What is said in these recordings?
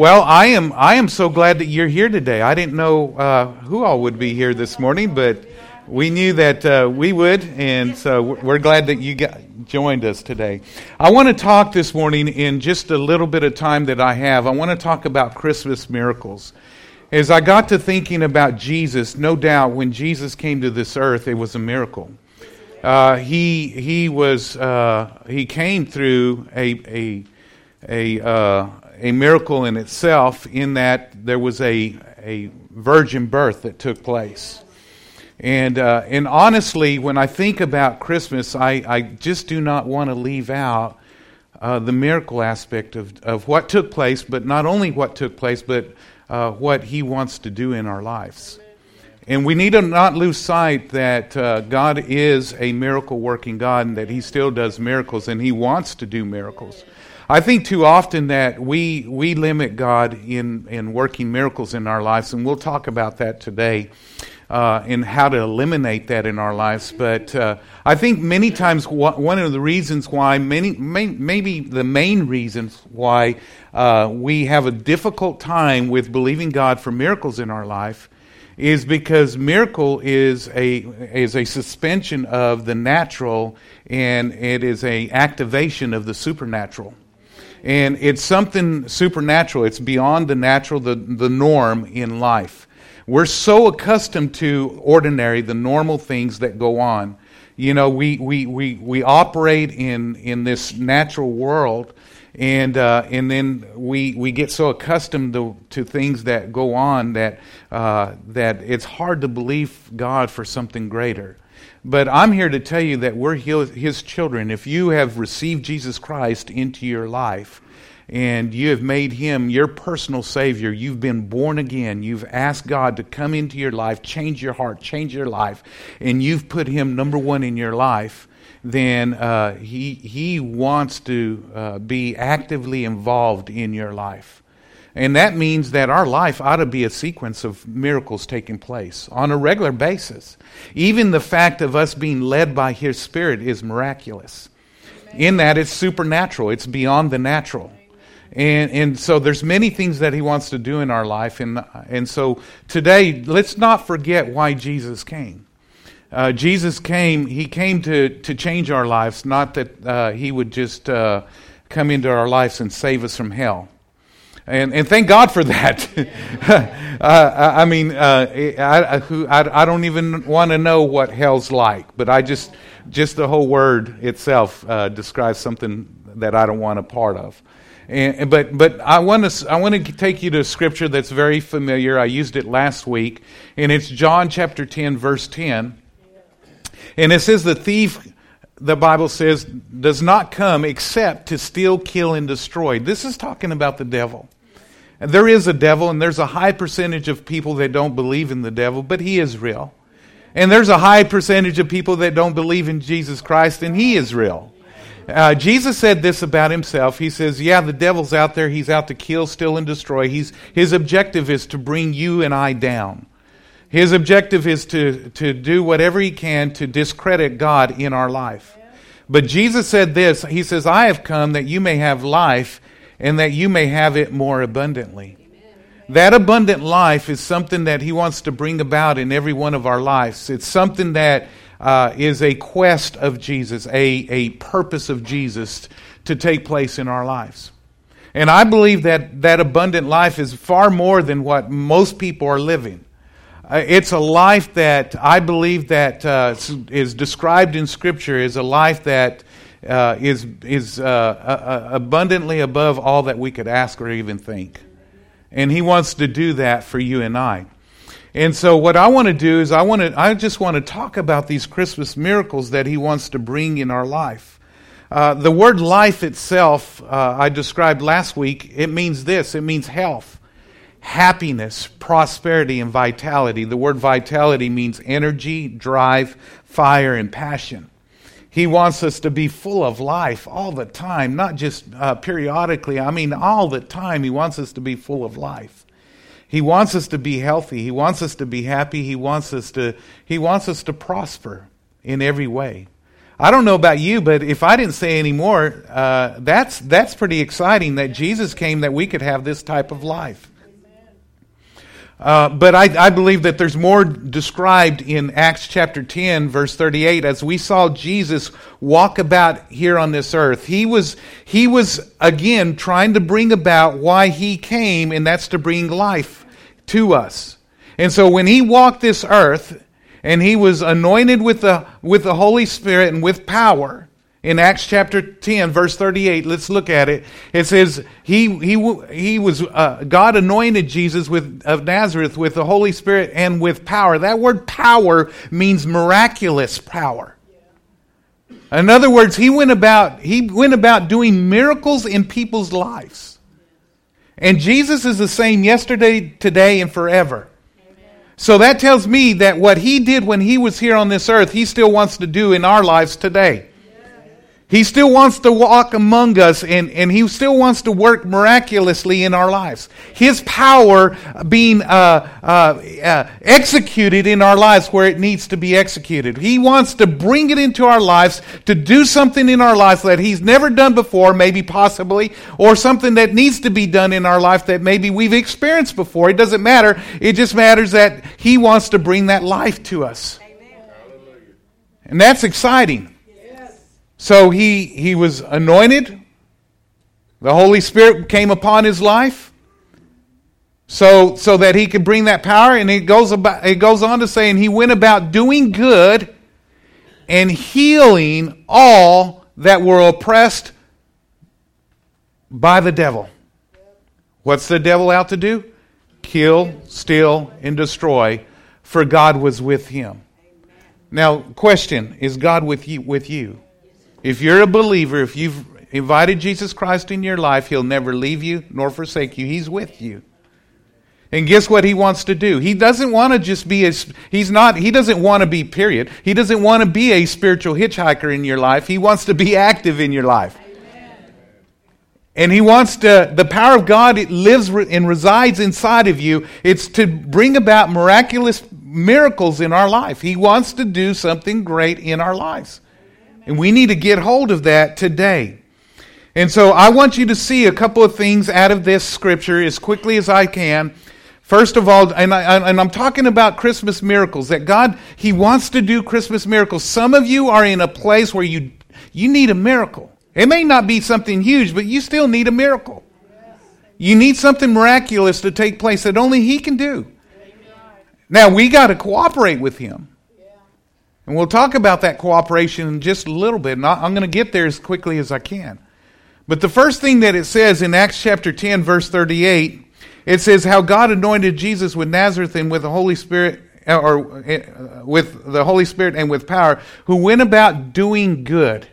Well, I am. I am so glad that you're here today. I didn't know uh, who all would be here this morning, but we knew that uh, we would, and so we're glad that you got, joined us today. I want to talk this morning in just a little bit of time that I have. I want to talk about Christmas miracles. As I got to thinking about Jesus, no doubt when Jesus came to this earth, it was a miracle. Uh, he he was uh, he came through a a a uh, a miracle in itself in that there was a, a virgin birth that took place. And, uh, and honestly, when I think about Christmas, I, I just do not want to leave out uh, the miracle aspect of, of what took place, but not only what took place, but uh, what He wants to do in our lives. And we need to not lose sight that uh, God is a miracle working God and that He still does miracles and He wants to do miracles. I think too often that we we limit God in in working miracles in our lives, and we'll talk about that today. Uh, and how to eliminate that in our lives. But uh, I think many times one of the reasons why, many, may, maybe the main reasons why uh, we have a difficult time with believing God for miracles in our life is because miracle is a is a suspension of the natural and it is a activation of the supernatural and it's something supernatural. It's beyond the natural, the, the norm in life. We're so accustomed to ordinary, the normal things that go on. You know, we, we, we, we operate in, in this natural world, and, uh, and then we, we get so accustomed to, to things that go on that, uh, that it's hard to believe God for something greater. But I'm here to tell you that we're His children. If you have received Jesus Christ into your life, and you have made him your personal savior. You've been born again. You've asked God to come into your life, change your heart, change your life, and you've put him number one in your life. Then uh, he he wants to uh, be actively involved in your life. And that means that our life ought to be a sequence of miracles taking place on a regular basis. Even the fact of us being led by His Spirit is miraculous. In that it's supernatural, it's beyond the natural. And, and so there's many things that he wants to do in our life. And, and so today, let's not forget why Jesus came. Uh, Jesus came, he came to, to change our lives, not that uh, he would just uh, come into our lives and save us from hell. And, and thank God for that. uh, I mean, uh, I, I, I, don't even want to know what hell's like, but I just, just the whole word itself uh, describes something that I don't want a part of. And, but but I want to I want to take you to a scripture that's very familiar. I used it last week, and it's John chapter ten, verse ten. And it says, "The thief the Bible says, does not come except to steal, kill, and destroy. This is talking about the devil. And there is a devil, and there's a high percentage of people that don't believe in the devil, but he is real. And there's a high percentage of people that don't believe in Jesus Christ, and he is real. Uh, Jesus said this about himself. He says, Yeah, the devil's out there. He's out to kill, steal, and destroy. He's, his objective is to bring you and I down. His objective is to, to do whatever he can to discredit God in our life. But Jesus said this He says, I have come that you may have life and that you may have it more abundantly. That abundant life is something that He wants to bring about in every one of our lives. It's something that uh, is a quest of Jesus, a, a purpose of Jesus to take place in our lives. And I believe that that abundant life is far more than what most people are living. Uh, it's a life that I believe that uh, is described in Scripture is a life that uh, is is uh, abundantly above all that we could ask or even think, and He wants to do that for you and I. And so, what I want to do is, I want to, I just want to talk about these Christmas miracles that He wants to bring in our life. Uh, the word life itself, uh, I described last week, it means this it means health happiness, prosperity, and vitality. The word vitality means energy, drive, fire, and passion. He wants us to be full of life all the time, not just uh, periodically. I mean, all the time, He wants us to be full of life. He wants us to be healthy. He wants us to be happy. He wants us to, he wants us to prosper in every way. I don't know about you, but if I didn't say any more, uh, that's, that's pretty exciting that Jesus came that we could have this type of life. Uh, but I, I, believe that there's more described in Acts chapter 10, verse 38, as we saw Jesus walk about here on this earth. He was, he was again trying to bring about why he came, and that's to bring life to us. And so when he walked this earth, and he was anointed with the, with the Holy Spirit and with power, in Acts chapter 10, verse 38, let's look at it. It says, He, he, he was, uh, God anointed Jesus with, of Nazareth with the Holy Spirit and with power. That word power means miraculous power. In other words, he went about, he went about doing miracles in people's lives. And Jesus is the same yesterday, today, and forever. So that tells me that what he did when he was here on this earth, he still wants to do in our lives today. He still wants to walk among us and, and he still wants to work miraculously in our lives. His power being uh, uh, uh, executed in our lives where it needs to be executed. He wants to bring it into our lives to do something in our lives that he's never done before, maybe possibly, or something that needs to be done in our life that maybe we've experienced before. It doesn't matter. It just matters that he wants to bring that life to us. Amen. And that's exciting. So he, he was anointed. The Holy Spirit came upon his life so, so that he could bring that power. And it goes, about, it goes on to say, and he went about doing good and healing all that were oppressed by the devil. What's the devil out to do? Kill, steal, and destroy, for God was with him. Now, question Is God with you? With you? If you're a believer, if you've invited Jesus Christ in your life, He'll never leave you nor forsake you. He's with you. And guess what he wants to do? He doesn't want to just be a, he's not, he doesn't want to be, period. He doesn't want to be a spiritual hitchhiker in your life. He wants to be active in your life. And he wants to, the power of God, it lives and resides inside of you. It's to bring about miraculous miracles in our life. He wants to do something great in our lives. And we need to get hold of that today. And so I want you to see a couple of things out of this scripture as quickly as I can. First of all, and, I, and I'm talking about Christmas miracles, that God, He wants to do Christmas miracles. Some of you are in a place where you, you need a miracle. It may not be something huge, but you still need a miracle. You need something miraculous to take place that only He can do. Now, we got to cooperate with Him. And we'll talk about that cooperation in just a little bit, and I'm going to get there as quickly as I can. But the first thing that it says in Acts chapter 10, verse 38, it says how God anointed Jesus with Nazareth and with the Holy Spirit, or uh, with the Holy Spirit and with power, who went about doing good.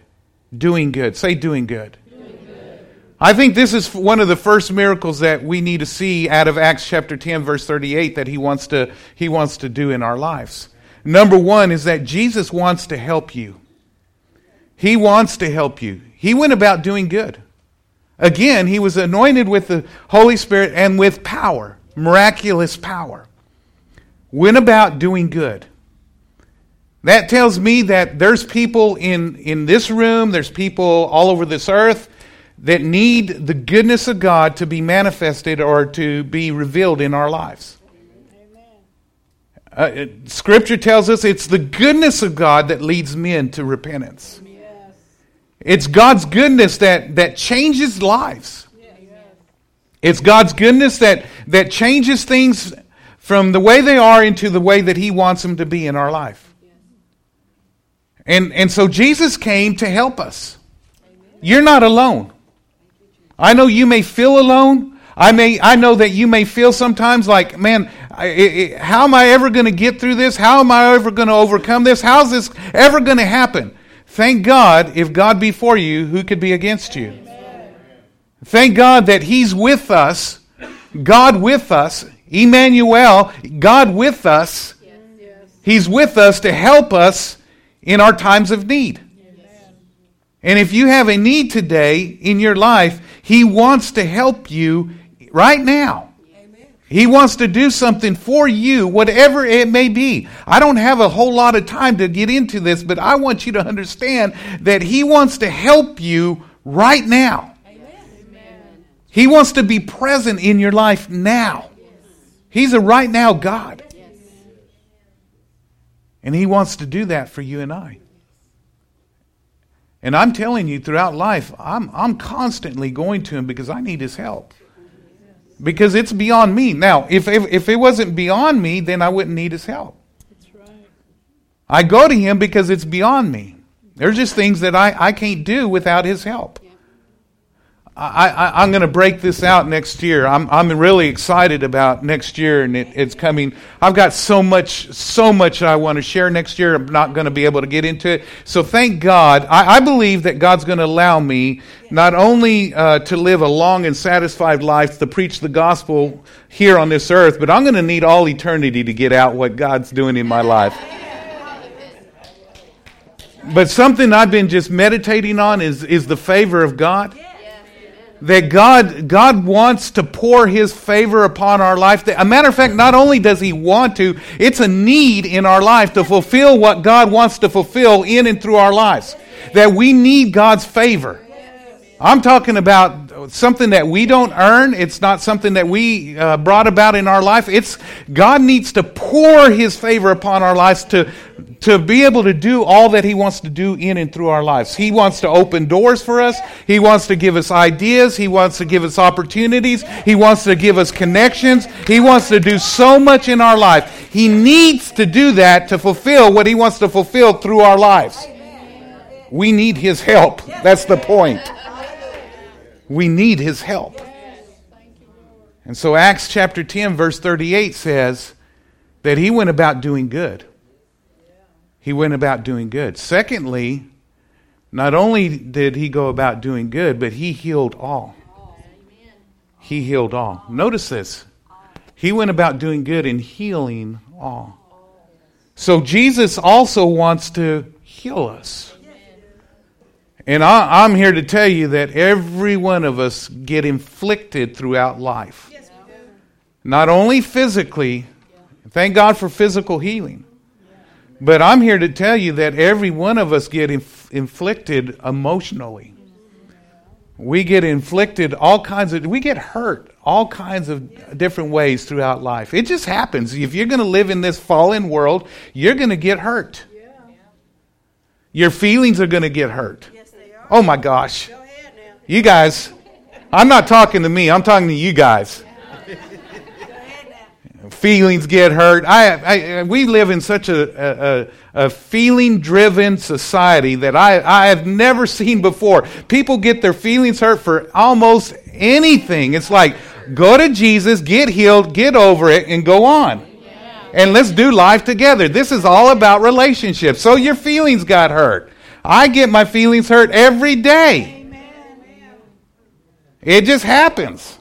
Doing good. Say doing good. Doing good. I think this is one of the first miracles that we need to see out of Acts chapter 10 verse 38 that he wants to he wants to do in our lives. Number one is that Jesus wants to help you. He wants to help you. He went about doing good. Again, he was anointed with the Holy Spirit and with power, miraculous power. Went about doing good. That tells me that there's people in, in this room, there's people all over this earth that need the goodness of God to be manifested or to be revealed in our lives. Uh, scripture tells us it's the goodness of God that leads men to repentance. Yes. It's God's goodness that, that changes lives. Yes. It's God's goodness that, that changes things from the way they are into the way that He wants them to be in our life. And, and so Jesus came to help us. You're not alone. I know you may feel alone. I may, I know that you may feel sometimes like, man, I, how am I ever going to get through this? How am I ever going to overcome this? How's this ever going to happen? Thank God, if God be for you, who could be against you? Amen. Thank God that He's with us, God with us, Emmanuel, God with us. He's with us to help us in our times of need. And if you have a need today in your life, He wants to help you right now. He wants to do something for you, whatever it may be. I don't have a whole lot of time to get into this, but I want you to understand that He wants to help you right now. Amen. He wants to be present in your life now. He's a right now God. And He wants to do that for you and I. And I'm telling you, throughout life, I'm, I'm constantly going to Him because I need His help because it's beyond me. Now, if, if, if, it wasn't beyond me, then I wouldn't need his help. That's right. I go to him because it's beyond me. There's just things that I, I can't do without his help. I, am going to break this out next year. I'm, I'm really excited about next year, and it, it's coming. I've got so much, so much I want to share next year. I'm not going to be able to get into it. So thank God. I, I believe that God's going to allow me not only uh, to live a long and satisfied life to preach the gospel here on this earth, but I'm going to need all eternity to get out what God's doing in my life. But something I've been just meditating on is, is the favor of God that God, God wants to pour His favor upon our life. A matter of fact, not only does He want to, it's a need in our life to fulfill what God wants to fulfill in and through our lives. That we need God's favor. I'm talking about something that we don't earn. It's not something that we uh, brought about in our life. It's God needs to pour His favor upon our lives to to be able to do all that He wants to do in and through our lives. He wants to open doors for us. He wants to give us ideas. He wants to give us opportunities. He wants to give us connections. He wants to do so much in our life. He needs to do that to fulfill what He wants to fulfill through our lives. We need His help. That's the point. We need His help. And so Acts chapter 10, verse 38 says that He went about doing good he went about doing good. Secondly, not only did he go about doing good, but he healed all. He healed all. Notice this. He went about doing good and healing all. So Jesus also wants to heal us. And I, am here to tell you that every one of us get inflicted throughout life. Not only physically, thank God for physical healing, but I'm here to tell you that every one of us get inf- inflicted emotionally. We get inflicted all kinds of, we get hurt all kinds of different ways throughout life. It just happens. If you're going to live in this fallen world, you're going to get hurt. Your feelings are going to get hurt. Oh my gosh. You guys, I'm not talking to me, I'm talking to you guys feelings get hurt. I, I, we live in such a, a, a feeling driven society that I, I have never seen before. People get their feelings hurt for almost anything. It's like, go to Jesus, get healed, get over it, and go on. And let's do life together. This is all about relationships. So your feelings got hurt. I get my feelings hurt every day. It just happens.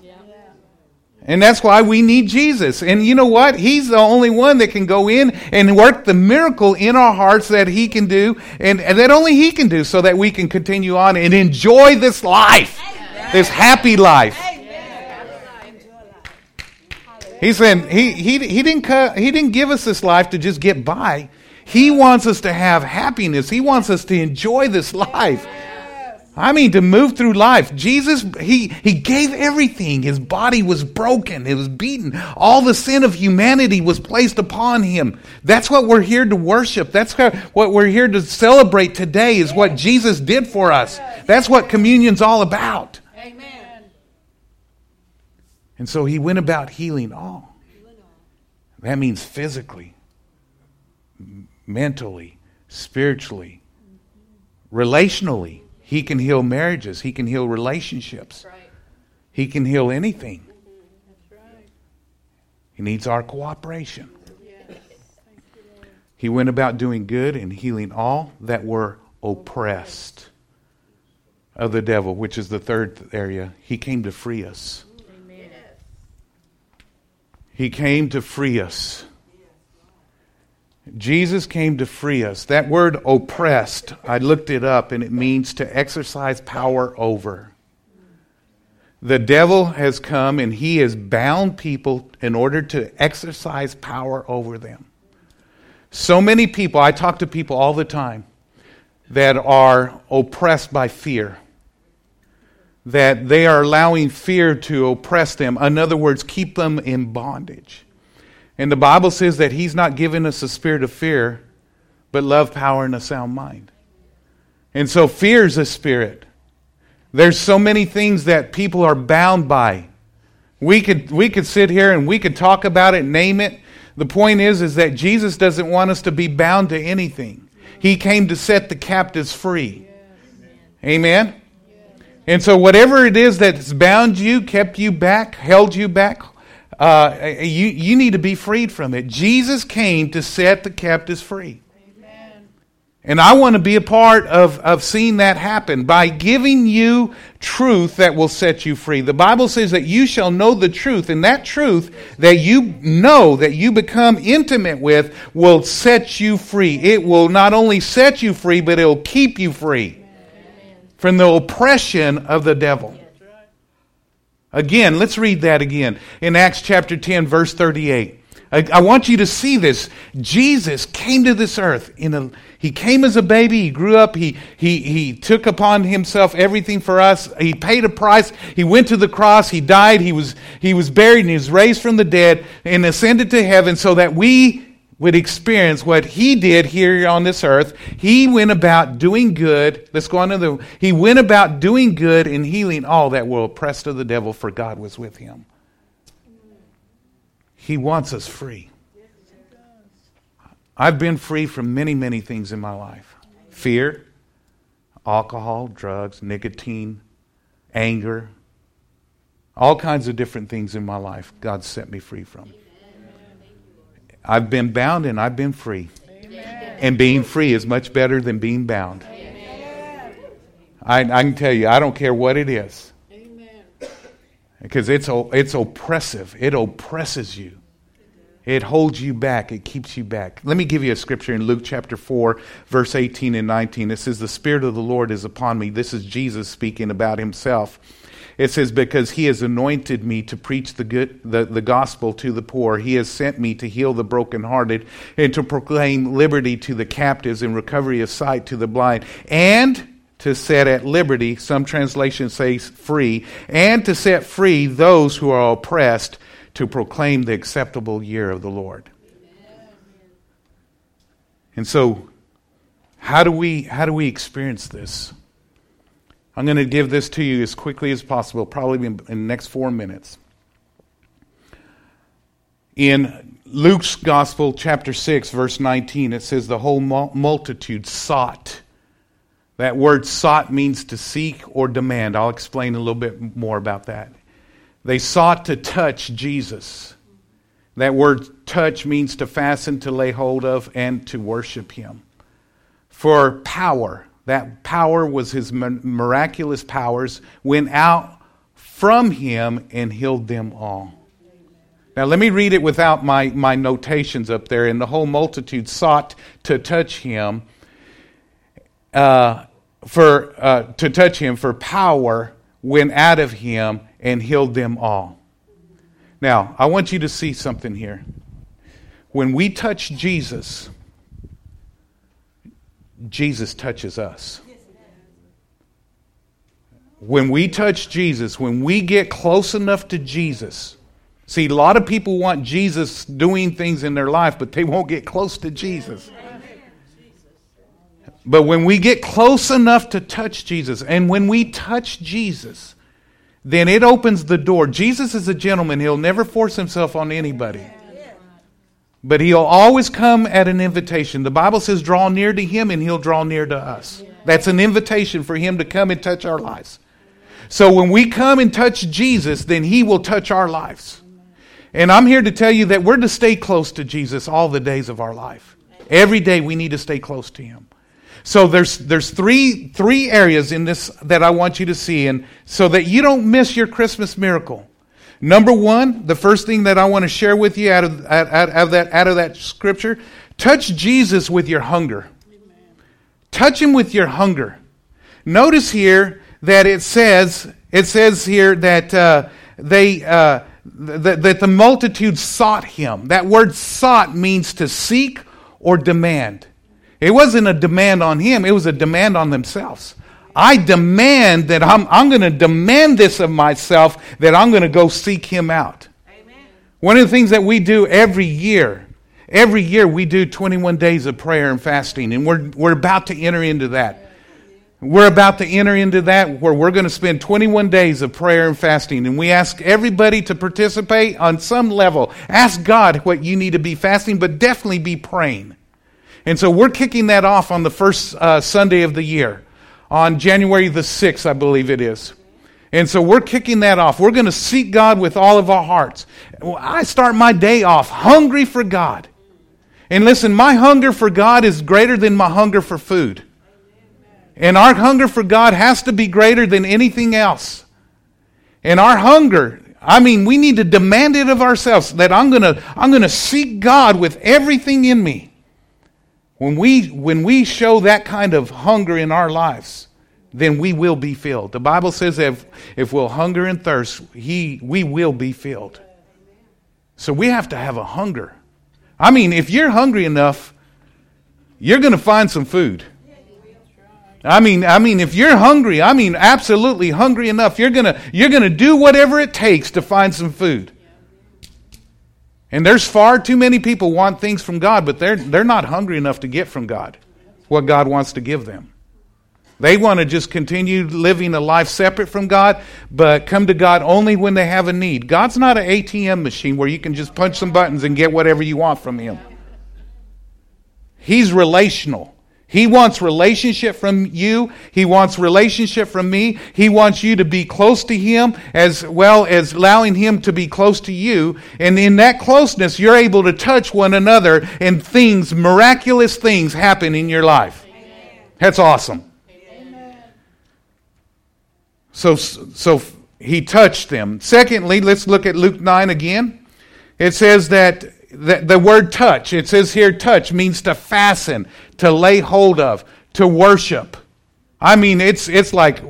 And that's why we need Jesus. And you know what? He's the only one that can go in and work the miracle in our hearts that He can do and, and that only He can do so that we can continue on and enjoy this life, Amen. this happy life. He said he, he, he, didn't, he didn't give us this life to just get by. He wants us to have happiness. He wants us to enjoy this life. I mean, to move through life. Jesus, he, he gave everything. His body was broken. It was beaten. All the sin of humanity was placed upon him. That's what we're here to worship. That's what we're here to celebrate today is what Jesus did for us. That's what communion's all about. Amen. And so he went about healing all. That means physically, mentally, spiritually, relationally he can heal marriages. He can heal relationships. Right. He can heal anything. Mm-hmm. Right. He needs our cooperation. Yes. He went about doing good and healing all that were oppressed of the devil, which is the third area. He came to free us. Amen. He came to free us. Jesus came to free us. That word oppressed, I looked it up and it means to exercise power over. the devil has come and he has bound people in order to exercise power over them. So many people, I talk to people all the time that are oppressed by fear, that they are allowing fear to oppress them. In other words, keep them in bondage. And the Bible says that He's not given us a spirit of fear, but love, power, and a sound mind. And so fear is a spirit. There's so many things that people are bound by. We could, we could sit here and we could talk about it, name it. The point is, is that Jesus doesn't want us to be bound to anything. He came to set the captives free. Amen? And so, whatever it is that's bound you, kept you back, held you back, uh, you, you need to be freed from it. Jesus came to set the captives free. And I want to be a part of, of seeing that happen by giving you truth that will set you free. The Bible says that you shall know the truth, and that truth that you know, that you become intimate with, will set you free. It will not only set you free, but it will keep you free from the oppression of the devil. Again, let's read that again in Acts chapter 10, verse 38. I, I want you to see this. Jesus came to this earth in a he came as a baby. He grew up. He, he, he took upon himself everything for us. He paid a price. He went to the cross. He died. He was, he was buried and he was raised from the dead and ascended to heaven so that we would experience what he did here on this earth. He went about doing good. Let's go on to the. He went about doing good and healing all that were oppressed of the devil, for God was with him. He wants us free. I've been free from many, many things in my life fear, alcohol, drugs, nicotine, anger, all kinds of different things in my life God set me free from. I've been bound and I've been free. And being free is much better than being bound. I, I, can tell you, I don't care what it is. Because it's, it's oppressive, it oppresses you. It holds you back. It keeps you back. Let me give you a scripture in Luke chapter 4, verse 18 and 19. It says, The Spirit of the Lord is upon me. This is Jesus speaking about himself. It says, Because he has anointed me to preach the, good, the, the gospel to the poor. He has sent me to heal the brokenhearted and to proclaim liberty to the captives and recovery of sight to the blind. And to set at liberty, some translations say free, and to set free those who are oppressed to proclaim the acceptable year of the Lord. And so, how do we, how do we experience this? I'm going to give this to you as quickly as possible, probably in, the next four minutes. In Luke's Gospel, chapter 6, verse 19, it says, The whole multitude sought. That word sought means to seek or demand. I'll explain a little bit more about that. They sought to touch Jesus. That word touch means to fasten, to lay hold of, and to worship him. For power, that power was his miraculous powers, went out from him and healed them all. Now, let me read it without my, my notations up there. And the whole multitude sought to touch him, uh, for, uh, to touch him, for power went out of him and healed them all. Now, I want you to see something here. When we touch Jesus, Jesus touches us. When we touch Jesus, when we get close enough to Jesus, see, a lot of people want Jesus doing things in their life, but they won't get close to Jesus. But when we get close enough to touch Jesus, and when we touch Jesus, then it opens the door. Jesus is a gentleman. He'll never force himself on anybody. But he'll always come at an invitation. The Bible says, draw near to him and he'll draw near to us. That's an invitation for him to come and touch our lives. So when we come and touch Jesus, then he will touch our lives. And I'm here to tell you that we're to stay close to Jesus all the days of our life. Every day we need to stay close to him. So there's there's three three areas in this that I want you to see, and so that you don't miss your Christmas miracle. Number one, the first thing that I want to share with you out of, out, out of that out of that scripture, touch Jesus with your hunger. Touch him with your hunger. Notice here that it says it says here that uh, they uh, th- that the multitude sought him. That word sought means to seek or demand. It wasn't a demand on him, it was a demand on themselves. I demand that I'm, I'm going to demand this of myself that I'm going to go seek him out. Amen. One of the things that we do every year, every year we do 21 days of prayer and fasting, and we're, we're about to enter into that. We're about to enter into that where we're going to spend 21 days of prayer and fasting. And we ask everybody to participate on some level. Ask God what you need to be fasting, but definitely be praying. And so we're kicking that off on the first uh, Sunday of the year, on January the 6th, I believe it is. And so we're kicking that off. We're going to seek God with all of our hearts. I start my day off hungry for God. And listen, my hunger for God is greater than my hunger for food. And our hunger for God has to be greater than anything else. And our hunger, I mean, we need to demand it of ourselves that I'm going to I'm going to seek God with everything in me. When we when we show that kind of hunger in our lives, then we will be filled. The Bible says that if, if we'll hunger and thirst, he we will be filled. So we have to have a hunger. I mean, if you're hungry enough, you're going to find some food. I mean, I mean, if you're hungry, I mean, absolutely hungry enough, you're gonna you're gonna do whatever it takes to find some food. And there's far too many people want things from God, but they're they're not hungry enough to get from God what God wants to give them. They want to just continue living a life separate from God, but come to God only when they have a need. God's not an ATM machine where you can just punch some buttons and get whatever you want from Him. He's relational. He wants relationship from you. He wants relationship from me. He wants you to be close to Him as well as allowing Him to be close to you. And in that closeness, you're able to touch one another and things, miraculous things happen in your life. Amen. That's awesome. Amen. So, so He touched them. Secondly, let's look at Luke 9 again. It says that the, the word touch, it says here touch means to fasten, to lay hold of, to worship. I mean, it's, it's like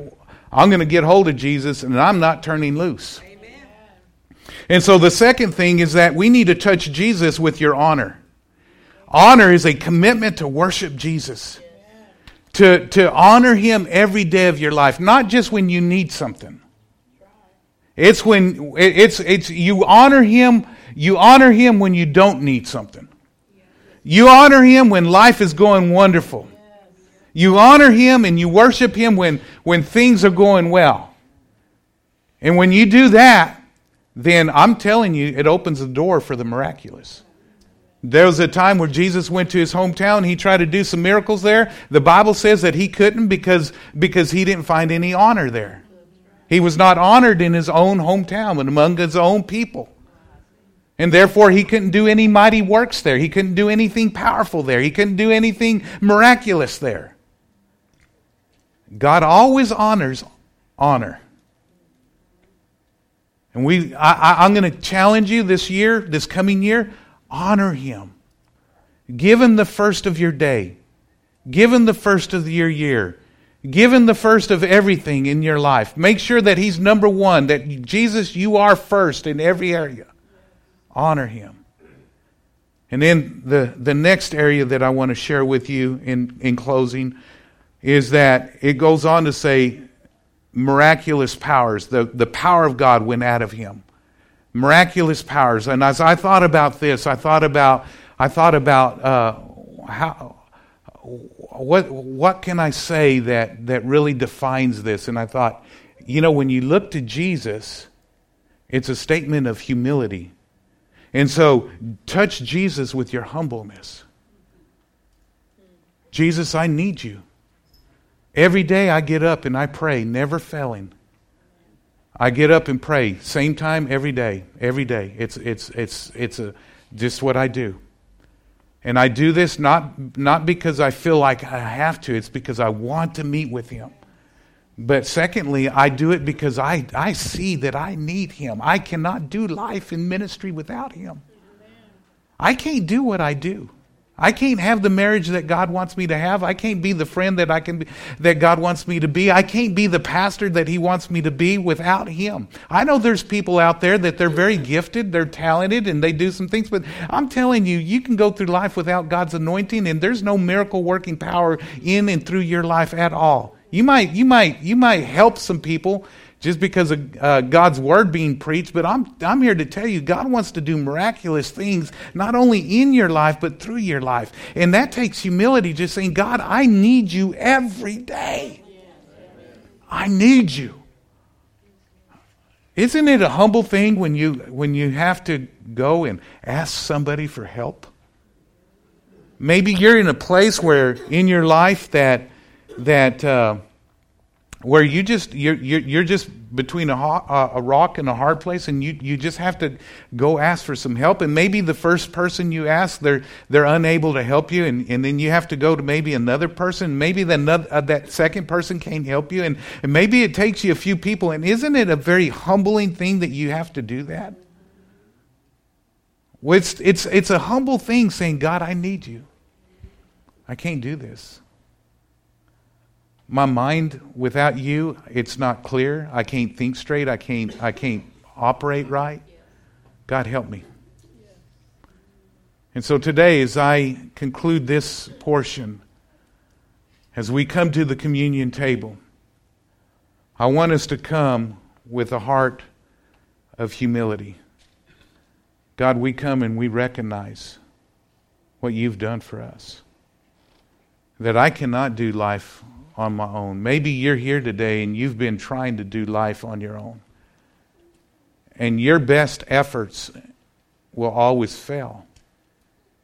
I'm going to get hold of Jesus and I'm not turning loose. Amen. And so the second thing is that we need to touch Jesus with your honor. Honor is a commitment to worship Jesus, to, to honor him every day of your life, not just when you need something. It's when it's, it's you honor him you honor him when you don't need something. You honor him when life is going wonderful. You honor him and you worship him when, when things are going well. And when you do that, then I'm telling you, it opens the door for the miraculous. There was a time where Jesus went to his hometown. He tried to do some miracles there. The Bible says that he couldn't because, because he didn't find any honor there. He was not honored in his own hometown and among his own people. And therefore, he couldn't do any mighty works there. He couldn't do anything powerful there. He couldn't do anything miraculous there. God always honors honor. And we, I, am going to challenge you this year, this coming year, honor him. Give him the first of your day. Give him the first of your year. Give him the first of everything in your life. Make sure that he's number one, that Jesus, you are first in every area honor him. And then the, the next area that I want to share with you in, in closing is that it goes on to say miraculous powers. The, the power of God went out of him. Miraculous powers. And as I thought about this, I thought about I thought about uh, how what what can I say that that really defines this? And I thought, you know, when you look to Jesus, it's a statement of humility. And so, touch Jesus with your humbleness. Jesus, I need you. Every day I get up and I pray, never failing. I get up and pray, same time every day, every day. It's, it's, it's, it's a, just what I do. And I do this not, not because I feel like I have to, it's because I want to meet with Him. But secondly, I do it because I, I see that I need him. I cannot do life in ministry without him. I can't do what I do. I can't have the marriage that God wants me to have. I can't be the friend that I can be, that God wants me to be. I can't be the pastor that he wants me to be without him. I know there's people out there that they're very gifted, they're talented and they do some things, but I'm telling you, you can go through life without God's anointing and there's no miracle working power in and through your life at all. You might you might you might help some people just because of uh, God's word being preached, but I'm, I'm here to tell you God wants to do miraculous things, not only in your life, but through your life. And that takes humility, just saying, God, I need you every day. I need you. Isn't it a humble thing when you, when you have to go and ask somebody for help? Maybe you're in a place where in your life that, that, uh, where you just you're, you're, just between a, a rock and a hard place and you, you just have to go ask for some help. And maybe the first person you ask they're they're unable to help you and, and then you have to go to maybe another person. Maybe that, uh, that second person can't help you. And, and maybe it takes you a few people. And isn't it a very humbling thing that you have to do that? Well, it's, it's, it's a humble thing saying god i need you. I can't do this my mind without you it's not clear. I can't think straight. I can't i can't operate right. God help me. And so today as i conclude this portion as we come to the communion table i want us to come with a heart of humility. God we come and we recognize what you've done for us. That i cannot do life on my own. Maybe you're here today and you've been trying to do life on your own. And your best efforts will always fail.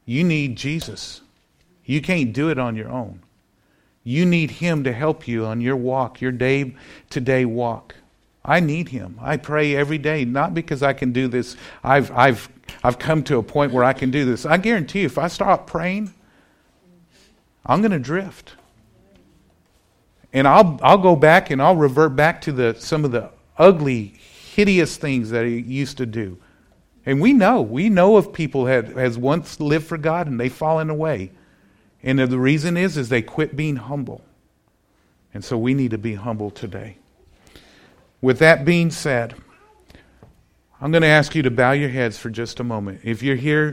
You need Jesus. You can't do it on your own. You need Him to help you on your walk, your day to day walk. I need Him. I pray every day, not because I can do this. I've, I've, I've come to a point where I can do this. I guarantee you, if I stop praying, I'm going to drift and I'll I'll go back and I'll revert back to the some of the ugly, hideous things that he used to do. And we know, we know of people that has once lived for God and they've fallen away. And the reason is is they quit being humble. And so we need to be humble today. With that being said, I'm going to ask you to bow your heads for just a moment. If you're here